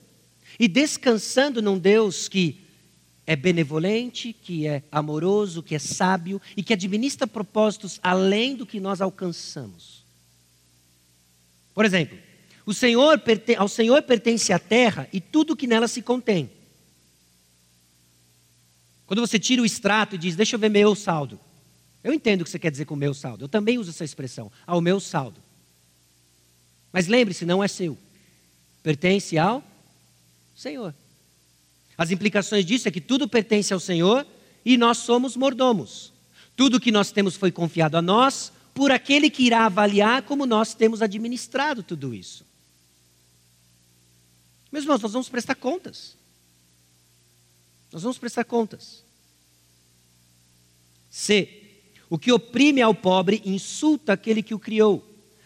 e descansando num Deus que é benevolente, que é amoroso, que é sábio e que administra propósitos além do que nós alcançamos. Por exemplo, Senhor, ao Senhor pertence a terra e tudo que nela se contém. Quando você tira o extrato e diz, deixa eu ver meu saldo. Eu entendo o que você quer dizer com meu saldo. Eu também uso essa expressão, ao meu saldo. Mas lembre-se, não é seu. Pertence ao Senhor. As implicações disso é que tudo pertence ao Senhor e nós somos mordomos. Tudo que nós temos foi confiado a nós por aquele que irá avaliar como nós temos administrado tudo isso. Meus irmãos, nós vamos prestar contas. Nós vamos prestar contas. C. O que oprime ao pobre insulta aquele que o criou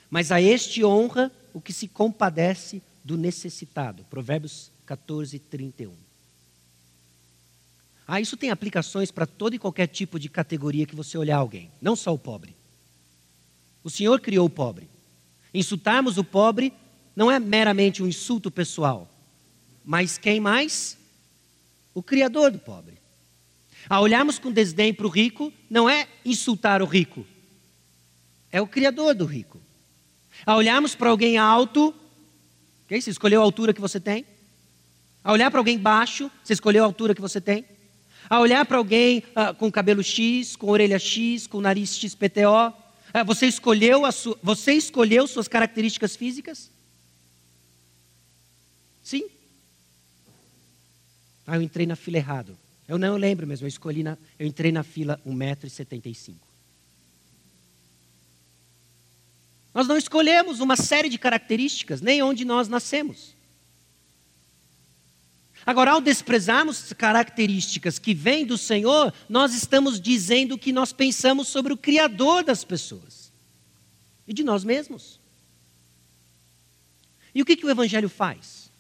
mas a este honra o que se compadece do necessitado. Provérbios 14, 31. Ah, isso tem aplicações para todo e qualquer tipo de categoria que você olhar alguém, não só o pobre. O Senhor criou o pobre. Insultarmos o pobre não é meramente um insulto pessoal, mas quem mais? O Criador do pobre. A olharmos com desdém para o rico, não é insultar o rico, é o Criador do rico. A olharmos para alguém alto, okay? você escolheu a altura que você tem. A olhar para alguém baixo, você escolheu a altura que você tem. A olhar para alguém uh, com cabelo X, com orelha X, com nariz XPTO, uh, você, escolheu a você escolheu suas características físicas? Sim. Ah, eu entrei na fila errado. Eu não lembro mesmo, eu escolhi na, eu entrei na fila 1,75m. Nós não escolhemos uma série de características, nem onde nós nascemos. Agora, ao desprezarmos características que vêm do Senhor, nós estamos dizendo o que nós pensamos sobre o Criador das pessoas e de nós mesmos. E o que, que o Evangelho faz?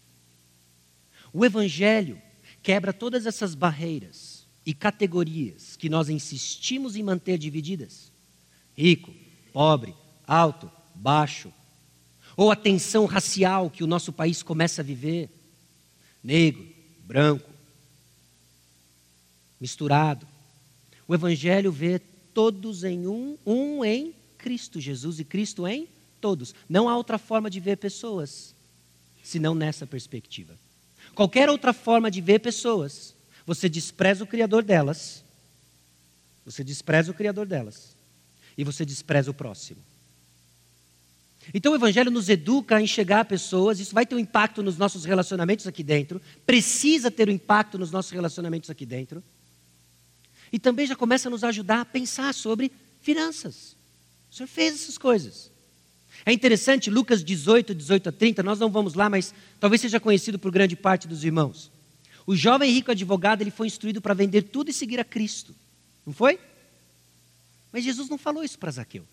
O Evangelho quebra todas essas barreiras e categorias que nós insistimos em manter divididas: rico, pobre, alto, baixo, ou a tensão racial que o nosso país começa a viver, negro, branco, misturado. O Evangelho vê todos em um, um em Cristo Jesus e Cristo em todos. Não há outra forma de ver pessoas, senão nessa perspectiva. Qualquer outra forma de ver pessoas, você despreza o Criador delas, você despreza o Criador delas, e você despreza o próximo. Então o Evangelho nos educa a enxergar pessoas, isso vai ter um impacto nos nossos relacionamentos aqui dentro, precisa ter um impacto nos nossos relacionamentos aqui dentro. E também já começa a nos ajudar a pensar sobre finanças. O Senhor fez essas coisas. É interessante, Lucas 18, 18 a 30, nós não vamos lá, mas talvez seja conhecido por grande parte dos irmãos. O jovem rico advogado, ele foi instruído para vender tudo e seguir a Cristo. Não foi? Mas Jesus não falou isso para Zaqueu.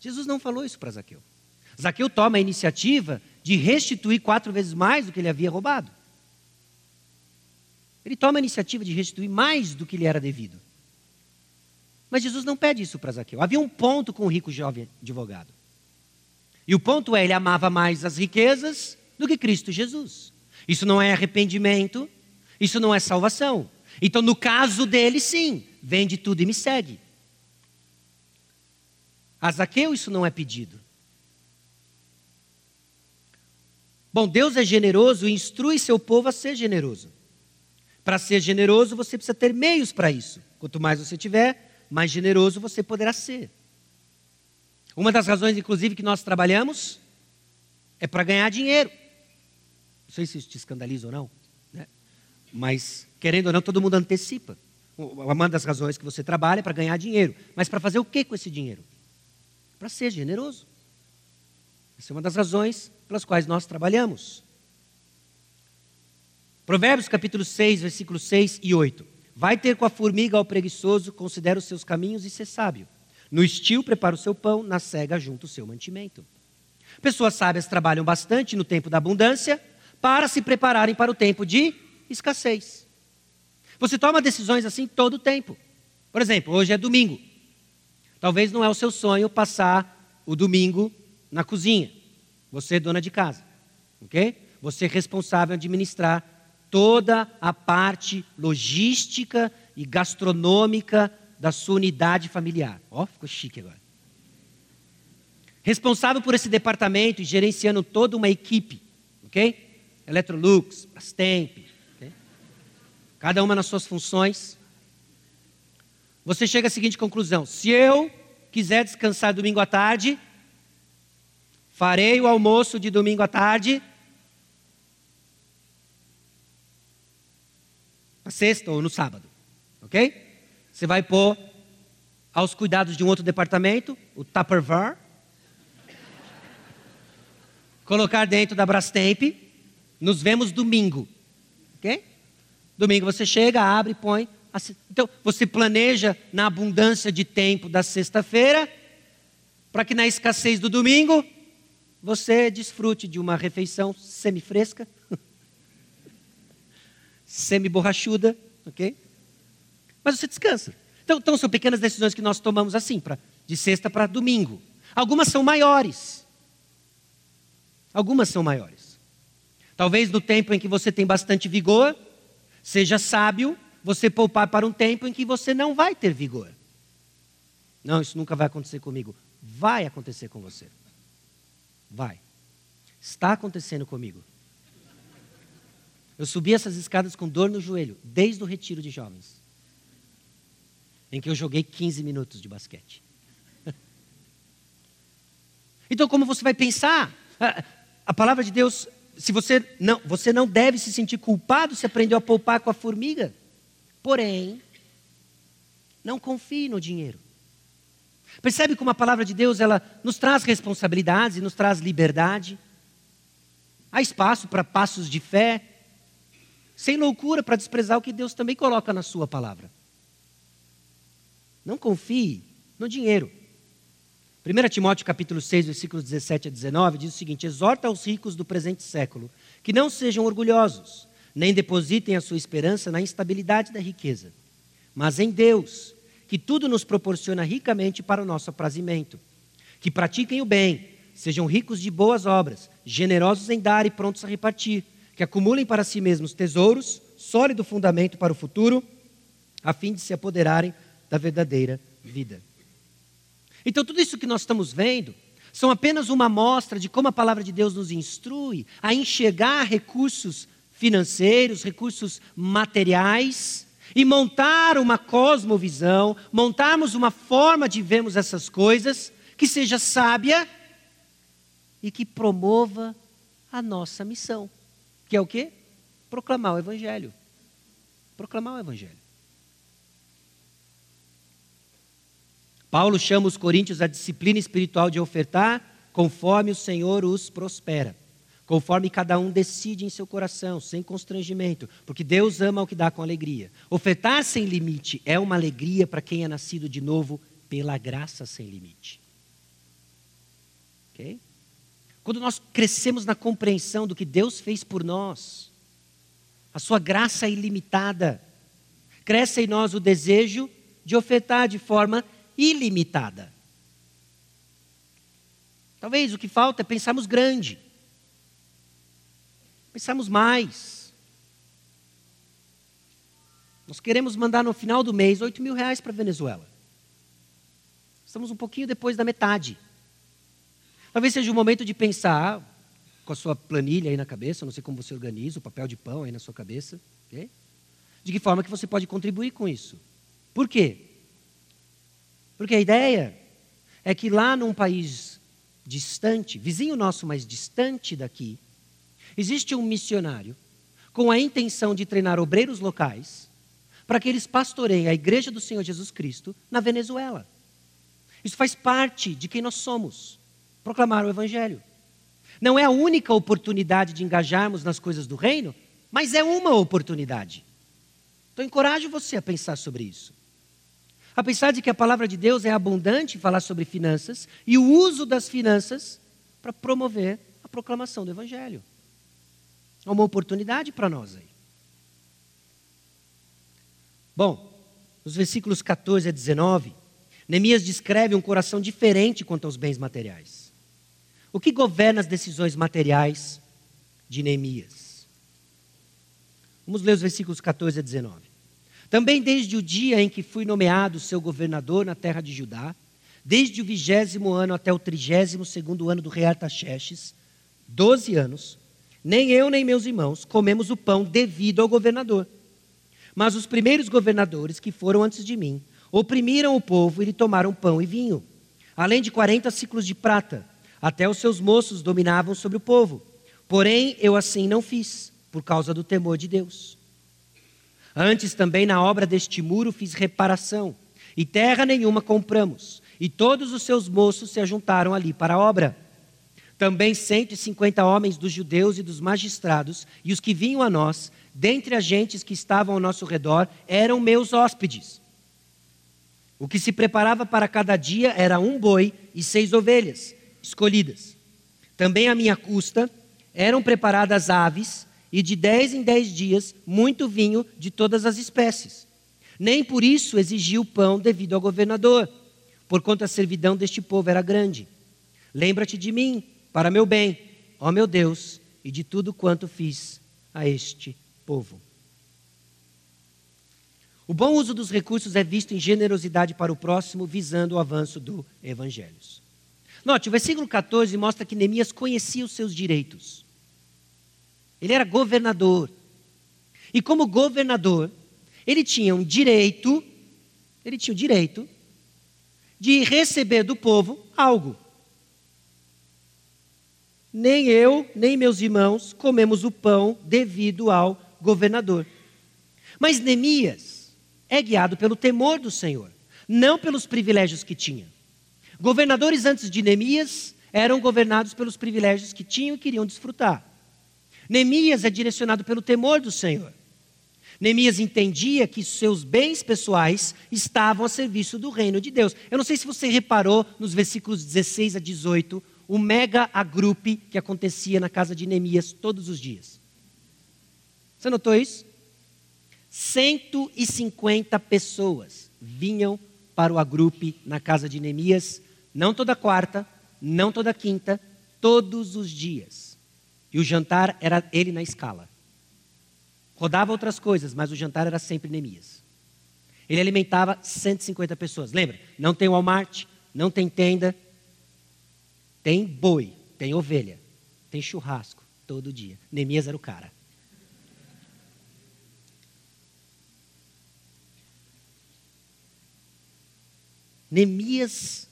Jesus não falou isso para Zaqueu. Zaqueu toma a iniciativa de restituir quatro vezes mais do que ele havia roubado. Ele toma a iniciativa de restituir mais do que lhe era devido. Mas Jesus não pede isso para Zaqueu. Havia um ponto com o rico jovem advogado. E o ponto é, ele amava mais as riquezas do que Cristo Jesus. Isso não é arrependimento, isso não é salvação. Então, no caso dele, sim, vende tudo e me segue. A Zaqueu isso não é pedido. Bom, Deus é generoso e instrui seu povo a ser generoso. Para ser generoso, você precisa ter meios para isso. Quanto mais você tiver, mais generoso você poderá ser. Uma das razões, inclusive, que nós trabalhamos é para ganhar dinheiro. Não sei se isso te escandaliza ou não, né? mas, querendo ou não, todo mundo antecipa. Uma das razões que você trabalha é para ganhar dinheiro. Mas para fazer o que com esse dinheiro? para ser generoso. Essa é uma das razões pelas quais nós trabalhamos. Provérbios capítulo 6, versículos 6 e 8. Vai ter com a formiga ao preguiçoso, considera os seus caminhos e ser sábio. No estio prepara o seu pão, na cega junto o seu mantimento. Pessoas sábias trabalham bastante no tempo da abundância para se prepararem para o tempo de escassez. Você toma decisões assim todo o tempo. Por exemplo, hoje é domingo. Talvez não é o seu sonho passar o domingo na cozinha. Você é dona de casa, ok? Você é responsável em administrar toda a parte logística e gastronômica da sua unidade familiar. Ó, oh, ficou chique agora. Responsável por esse departamento e gerenciando toda uma equipe, ok? Electrolux, Brastemp, okay? cada uma nas suas funções você chega à seguinte conclusão: se eu quiser descansar domingo à tarde, farei o almoço de domingo à tarde, na sexta ou no sábado, ok? Você vai pôr aos cuidados de um outro departamento, o Tupperware, colocar dentro da Brastemp, nos vemos domingo, ok? Domingo você chega, abre, põe, então, você planeja na abundância de tempo da sexta-feira, para que na escassez do domingo, você desfrute de uma refeição semi-fresca, semi-borrachuda, ok? Mas você descansa. Então, então, são pequenas decisões que nós tomamos assim, pra, de sexta para domingo. Algumas são maiores. Algumas são maiores. Talvez no tempo em que você tem bastante vigor, seja sábio você poupar para um tempo em que você não vai ter vigor. Não, isso nunca vai acontecer comigo. Vai acontecer com você. Vai. Está acontecendo comigo. Eu subi essas escadas com dor no joelho, desde o retiro de jovens, em que eu joguei 15 minutos de basquete. Então, como você vai pensar? A palavra de Deus, se você não, você não deve se sentir culpado se aprendeu a poupar com a formiga. Porém, não confie no dinheiro. Percebe como a palavra de Deus ela nos traz responsabilidades e nos traz liberdade? Há espaço para passos de fé, sem loucura para desprezar o que Deus também coloca na sua palavra. Não confie no dinheiro. 1 Timóteo capítulo 6, versículos 17 a 19 diz o seguinte: Exorta aos ricos do presente século que não sejam orgulhosos, nem depositem a sua esperança na instabilidade da riqueza, mas em Deus, que tudo nos proporciona ricamente para o nosso aprazimento. Que pratiquem o bem, sejam ricos de boas obras, generosos em dar e prontos a repartir, que acumulem para si mesmos tesouros sólido fundamento para o futuro, a fim de se apoderarem da verdadeira vida. Então, tudo isso que nós estamos vendo são apenas uma amostra de como a palavra de Deus nos instrui a enxergar recursos financeiros, recursos materiais e montar uma cosmovisão, montarmos uma forma de vermos essas coisas que seja sábia e que promova a nossa missão, que é o quê? Proclamar o evangelho. Proclamar o evangelho. Paulo chama os coríntios à disciplina espiritual de ofertar conforme o Senhor os prospera. Conforme cada um decide em seu coração, sem constrangimento, porque Deus ama o que dá com alegria. Ofertar sem limite é uma alegria para quem é nascido de novo pela graça sem limite. Ok? Quando nós crescemos na compreensão do que Deus fez por nós, a sua graça é ilimitada, cresce em nós o desejo de ofertar de forma ilimitada. Talvez o que falta é pensarmos grande, pensarmos mais. Nós queremos mandar no final do mês 8 mil reais para a Venezuela. Estamos um pouquinho depois da metade. Talvez seja o momento de pensar com a sua planilha aí na cabeça, não sei como você organiza, o papel de pão aí na sua cabeça, okay? de que forma que você pode contribuir com isso. Por quê? Porque a ideia é que lá num país distante, vizinho nosso, mas distante daqui, existe um missionário com a intenção de treinar obreiros locais para que eles pastoreiem a igreja do Senhor Jesus Cristo na Venezuela. Isso faz parte de quem nós somos proclamar o Evangelho. Não é a única oportunidade de engajarmos nas coisas do reino, mas é uma oportunidade. Então, encorajo você a pensar sobre isso. Apesar de que a palavra de Deus é abundante falar sobre finanças e o uso das finanças para promover a proclamação do Evangelho. É uma oportunidade para nós aí. Bom, nos versículos 14 a 19, Neemias descreve um coração diferente quanto aos bens materiais. O que governa as decisões materiais de Neemias? Vamos ler os versículos 14 a 19. Também desde o dia em que fui nomeado seu governador na terra de Judá, desde o vigésimo ano até o trigésimo segundo ano do rei Artaxerxes, doze anos, nem eu nem meus irmãos comemos o pão devido ao governador. Mas os primeiros governadores que foram antes de mim oprimiram o povo e lhe tomaram pão e vinho, além de quarenta ciclos de prata. Até os seus moços dominavam sobre o povo. Porém, eu assim não fiz, por causa do temor de Deus. Antes também na obra deste muro fiz reparação, e terra nenhuma compramos, e todos os seus moços se ajuntaram ali para a obra. Também cento e cinquenta homens dos judeus e dos magistrados, e os que vinham a nós, dentre as gentes que estavam ao nosso redor, eram meus hóspedes. O que se preparava para cada dia era um boi e seis ovelhas, escolhidas. Também à minha custa eram preparadas aves e de dez em dez dias muito vinho de todas as espécies. Nem por isso exigiu pão devido ao governador, porquanto a servidão deste povo era grande. Lembra-te de mim, para meu bem, ó meu Deus, e de tudo quanto fiz a este povo. O bom uso dos recursos é visto em generosidade para o próximo, visando o avanço do Evangelho. Note, o versículo 14 mostra que Neemias conhecia os seus direitos. Ele era governador. E como governador, ele tinha um direito, ele tinha o direito de receber do povo algo. Nem eu, nem meus irmãos comemos o pão devido ao governador. Mas Neemias é guiado pelo temor do Senhor, não pelos privilégios que tinha. Governadores antes de Neemias eram governados pelos privilégios que tinham e queriam desfrutar. Neemias é direcionado pelo temor do Senhor. Neemias entendia que seus bens pessoais estavam a serviço do reino de Deus. Eu não sei se você reparou nos versículos 16 a 18, o mega agrupe que acontecia na casa de Neemias todos os dias. Você notou isso? 150 pessoas vinham para o agrupe na casa de Neemias, não toda quarta, não toda quinta, todos os dias. E o jantar era ele na escala. Rodava outras coisas, mas o jantar era sempre Neemias. Ele alimentava 150 pessoas. Lembra? Não tem Walmart, não tem tenda, tem boi, tem ovelha, tem churrasco todo dia. Neemias era o cara. Neemias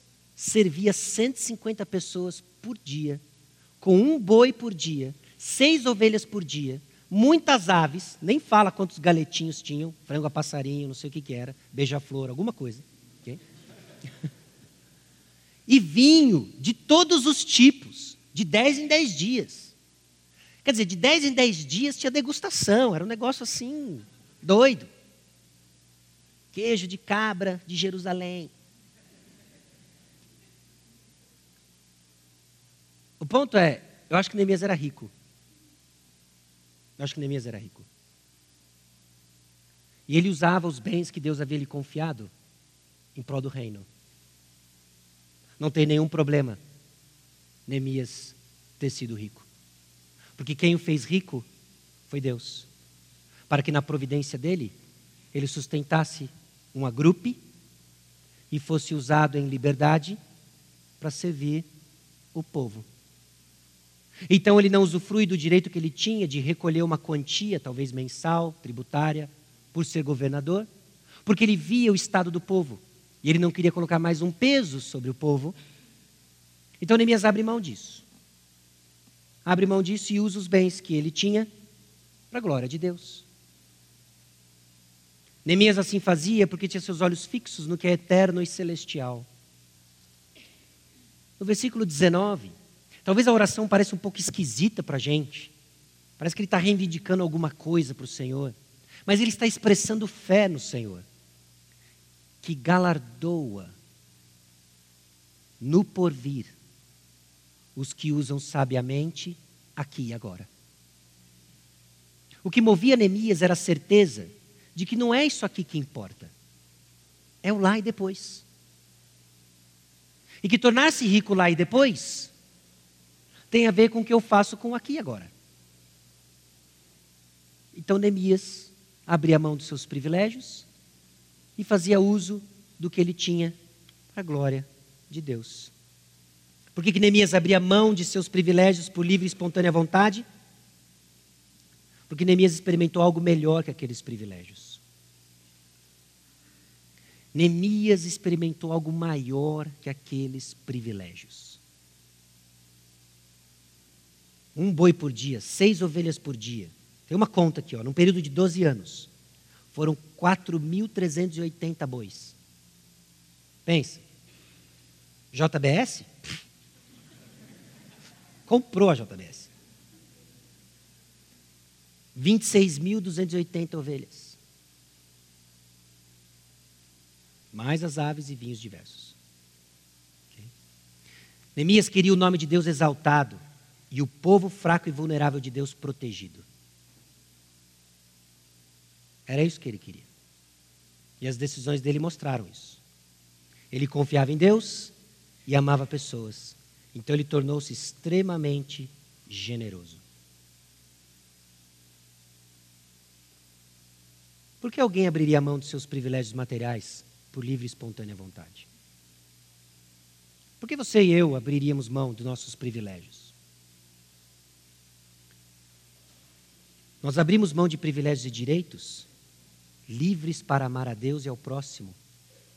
servia 150 pessoas por dia, com um boi por dia, seis ovelhas por dia, muitas aves, nem fala quantos galetinhos tinham, frango a passarinho, não sei o que, que era, beija-flor, alguma coisa. Okay? e vinho de todos os tipos, de 10 em 10 dias. Quer dizer, de 10 em 10 dias tinha degustação, era um negócio assim, doido. Queijo de cabra de Jerusalém. O ponto é, eu acho que Neemias era rico. Eu acho que Neemias era rico. E ele usava os bens que Deus havia lhe confiado em prol do reino. Não tem nenhum problema Neemias ter sido rico. Porque quem o fez rico foi Deus. Para que na providência dele, ele sustentasse uma grupe e fosse usado em liberdade para servir o povo. Então ele não usufrui do direito que ele tinha de recolher uma quantia, talvez mensal, tributária, por ser governador, porque ele via o estado do povo e ele não queria colocar mais um peso sobre o povo. Então Neemias abre mão disso. Abre mão disso e usa os bens que ele tinha para a glória de Deus. Neemias assim fazia porque tinha seus olhos fixos no que é eterno e celestial. No versículo 19, Talvez a oração pareça um pouco esquisita para a gente. Parece que ele está reivindicando alguma coisa para o Senhor. Mas ele está expressando fé no Senhor, que galardoa no porvir os que usam sabiamente aqui e agora. O que movia Neemias era a certeza de que não é isso aqui que importa, é o lá e depois. E que tornar-se rico lá e depois tem a ver com o que eu faço com aqui agora. Então Neemias abria mão dos seus privilégios e fazia uso do que ele tinha para a glória de Deus. Por que, que Neemias abria mão de seus privilégios por livre e espontânea vontade? Porque Neemias experimentou algo melhor que aqueles privilégios. Neemias experimentou algo maior que aqueles privilégios. Um boi por dia, seis ovelhas por dia. Tem uma conta aqui, ó, num período de 12 anos. Foram 4.380 bois. Pensa. JBS? Comprou a JBS. 26.280 ovelhas. Mais as aves e vinhos diversos. Okay. Neemias queria o nome de Deus exaltado e o povo fraco e vulnerável de Deus protegido. Era isso que ele queria. E as decisões dele mostraram isso. Ele confiava em Deus e amava pessoas. Então ele tornou-se extremamente generoso. Por que alguém abriria a mão dos seus privilégios materiais por livre e espontânea vontade? Por que você e eu abriríamos mão dos nossos privilégios? Nós abrimos mão de privilégios e direitos, livres para amar a Deus e ao próximo,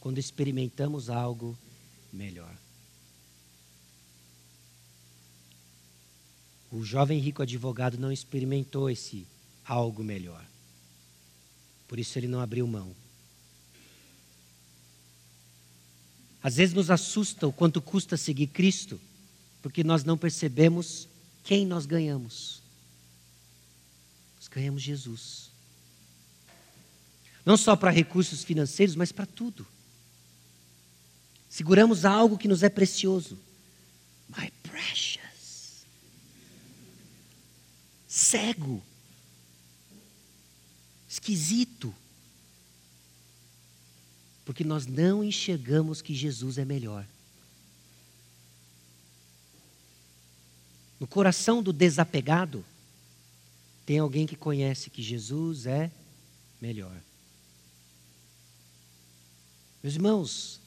quando experimentamos algo melhor. O jovem rico advogado não experimentou esse algo melhor. Por isso ele não abriu mão. Às vezes nos assusta o quanto custa seguir Cristo, porque nós não percebemos quem nós ganhamos ganhamos Jesus. Não só para recursos financeiros, mas para tudo. Seguramos algo que nos é precioso. My precious. Cego. Esquisito. Porque nós não enxergamos que Jesus é melhor. No coração do desapegado, tem alguém que conhece que Jesus é melhor. Meus irmãos,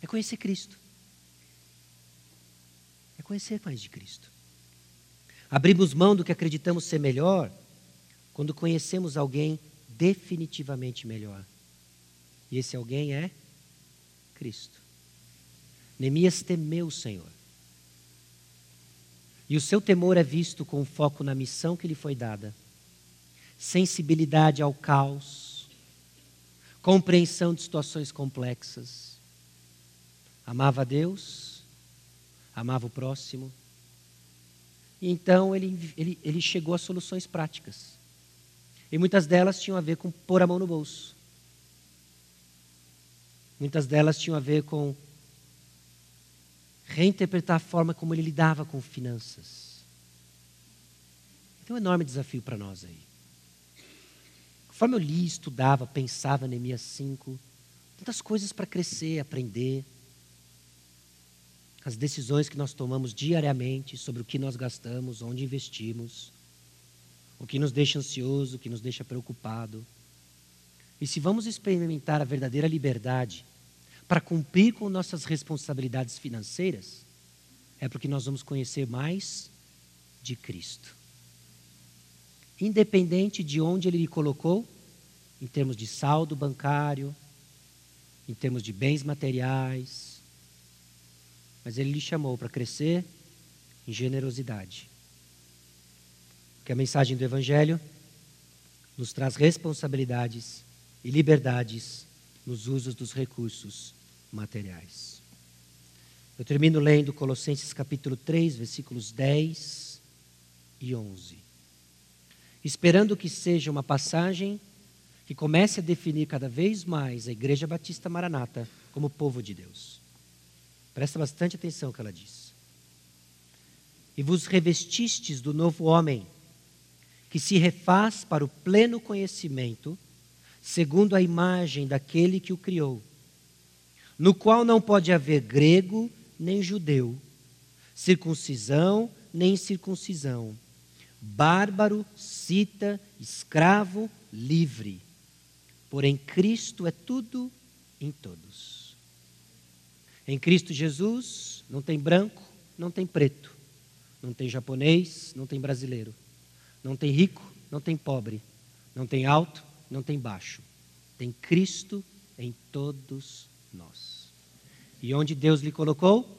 é conhecer Cristo. É conhecer mais de Cristo. Abrimos mão do que acreditamos ser melhor quando conhecemos alguém definitivamente melhor. E esse alguém é Cristo. Neemias temeu o Senhor. E o seu temor é visto com foco na missão que lhe foi dada, sensibilidade ao caos, compreensão de situações complexas. Amava a Deus, amava o próximo. E então ele, ele, ele chegou a soluções práticas. E muitas delas tinham a ver com pôr a mão no bolso. Muitas delas tinham a ver com reinterpretar a forma como ele lidava com finanças. Então, é um enorme desafio para nós aí. Conforme eu li, estudava, pensava Neemias 5, tantas coisas para crescer, aprender. As decisões que nós tomamos diariamente sobre o que nós gastamos, onde investimos, o que nos deixa ansioso, o que nos deixa preocupado. E se vamos experimentar a verdadeira liberdade para cumprir com nossas responsabilidades financeiras, é porque nós vamos conhecer mais de Cristo. Independente de onde Ele lhe colocou, em termos de saldo bancário, em termos de bens materiais, mas Ele lhe chamou para crescer em generosidade. Porque a mensagem do Evangelho nos traz responsabilidades e liberdades nos usos dos recursos materiais. Eu termino lendo Colossenses capítulo 3, versículos 10 e 11. Esperando que seja uma passagem que comece a definir cada vez mais a Igreja Batista Maranata como povo de Deus. Presta bastante atenção no que ela diz. E vos revestistes do novo homem, que se refaz para o pleno conhecimento, segundo a imagem daquele que o criou no qual não pode haver grego nem judeu, circuncisão nem incircuncisão, bárbaro, cita, escravo, livre. Porém, Cristo é tudo em todos. Em Cristo Jesus não tem branco, não tem preto, não tem japonês, não tem brasileiro, não tem rico, não tem pobre, não tem alto, não tem baixo. Tem Cristo em todos nós. E onde Deus lhe colocou,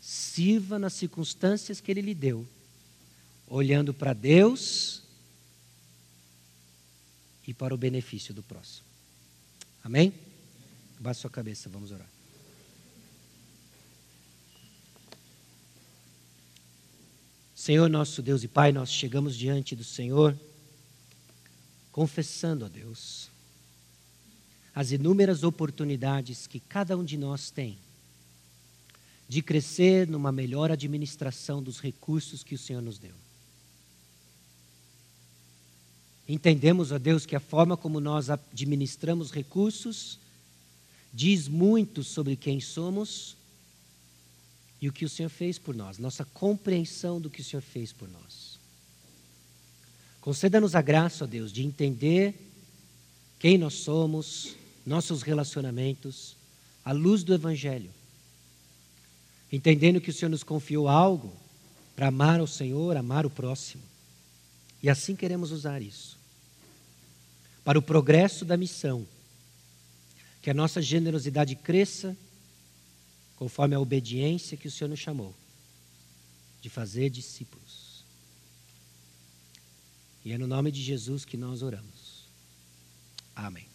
sirva nas circunstâncias que Ele lhe deu, olhando para Deus e para o benefício do próximo. Amém? Baixe sua cabeça, vamos orar. Senhor nosso Deus e Pai, nós chegamos diante do Senhor, confessando a Deus as inúmeras oportunidades que cada um de nós tem de crescer numa melhor administração dos recursos que o Senhor nos deu. Entendemos, ó Deus, que a forma como nós administramos recursos diz muito sobre quem somos e o que o Senhor fez por nós, nossa compreensão do que o Senhor fez por nós. Conceda-nos a graça, ó Deus, de entender quem nós somos, nossos relacionamentos à luz do Evangelho. Entendendo que o Senhor nos confiou algo para amar o Senhor, amar o próximo. E assim queremos usar isso. Para o progresso da missão. Que a nossa generosidade cresça conforme a obediência que o Senhor nos chamou de fazer discípulos. E é no nome de Jesus que nós oramos. Amém.